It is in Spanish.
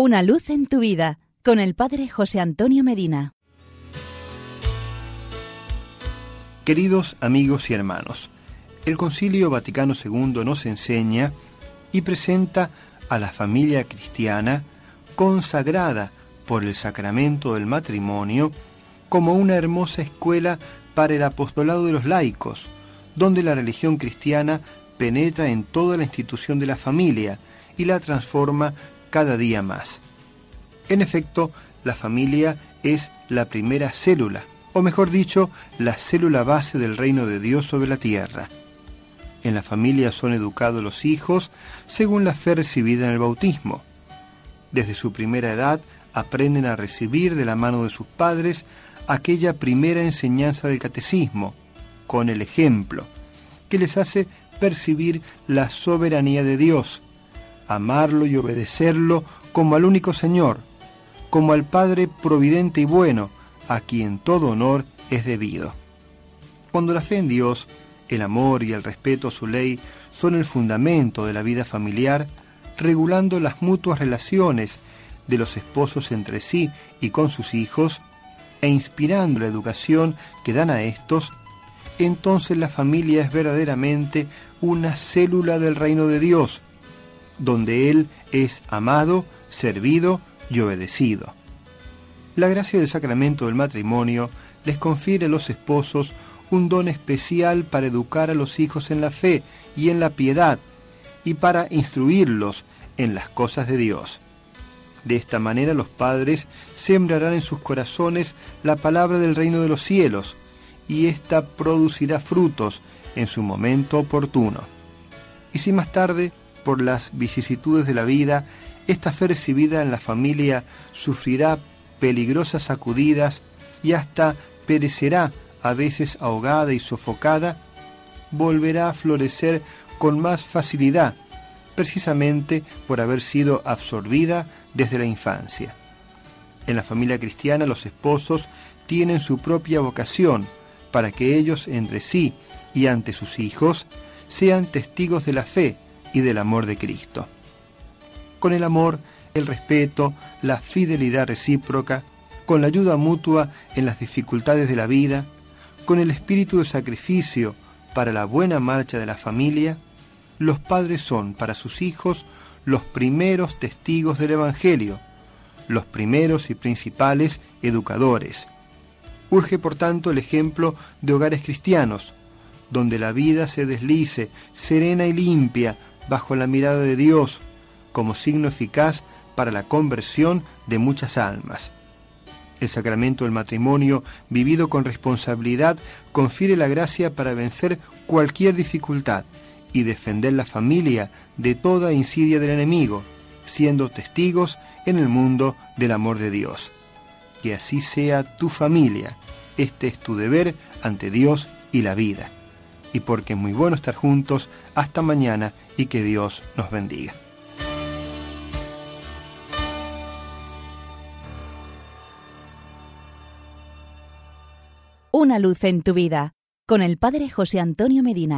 Una luz en tu vida con el Padre José Antonio Medina. Queridos amigos y hermanos, el Concilio Vaticano II nos enseña y presenta a la familia cristiana consagrada por el sacramento del matrimonio como una hermosa escuela para el apostolado de los laicos, donde la religión cristiana penetra en toda la institución de la familia y la transforma cada día más. En efecto, la familia es la primera célula, o mejor dicho, la célula base del reino de Dios sobre la tierra. En la familia son educados los hijos según la fe recibida en el bautismo. Desde su primera edad aprenden a recibir de la mano de sus padres aquella primera enseñanza del catecismo, con el ejemplo, que les hace percibir la soberanía de Dios, amarlo y obedecerlo como al único Señor, como al Padre providente y bueno, a quien todo honor es debido. Cuando la fe en Dios, el amor y el respeto a su ley son el fundamento de la vida familiar, regulando las mutuas relaciones de los esposos entre sí y con sus hijos, e inspirando la educación que dan a estos, entonces la familia es verdaderamente una célula del reino de Dios, donde Él es amado, servido y obedecido. La gracia del sacramento del matrimonio les confiere a los esposos un don especial para educar a los hijos en la fe y en la piedad, y para instruirlos en las cosas de Dios. De esta manera los padres sembrarán en sus corazones la palabra del reino de los cielos, y ésta producirá frutos en su momento oportuno. Y si más tarde, por las vicisitudes de la vida, esta fe recibida en la familia sufrirá peligrosas sacudidas y hasta perecerá a veces ahogada y sofocada, volverá a florecer con más facilidad, precisamente por haber sido absorbida desde la infancia. En la familia cristiana los esposos tienen su propia vocación para que ellos entre sí y ante sus hijos sean testigos de la fe y del amor de Cristo. Con el amor, el respeto, la fidelidad recíproca, con la ayuda mutua en las dificultades de la vida, con el espíritu de sacrificio para la buena marcha de la familia, los padres son para sus hijos los primeros testigos del Evangelio, los primeros y principales educadores. Urge, por tanto, el ejemplo de hogares cristianos, donde la vida se deslice serena y limpia bajo la mirada de Dios, como signo eficaz para la conversión de muchas almas. El sacramento del matrimonio, vivido con responsabilidad, confiere la gracia para vencer cualquier dificultad y defender la familia de toda insidia del enemigo, siendo testigos en el mundo del amor de Dios. Que así sea tu familia. Este es tu deber ante Dios y la vida y porque es muy bueno estar juntos. Hasta mañana y que Dios nos bendiga. Una luz en tu vida con el Padre José Antonio Medina.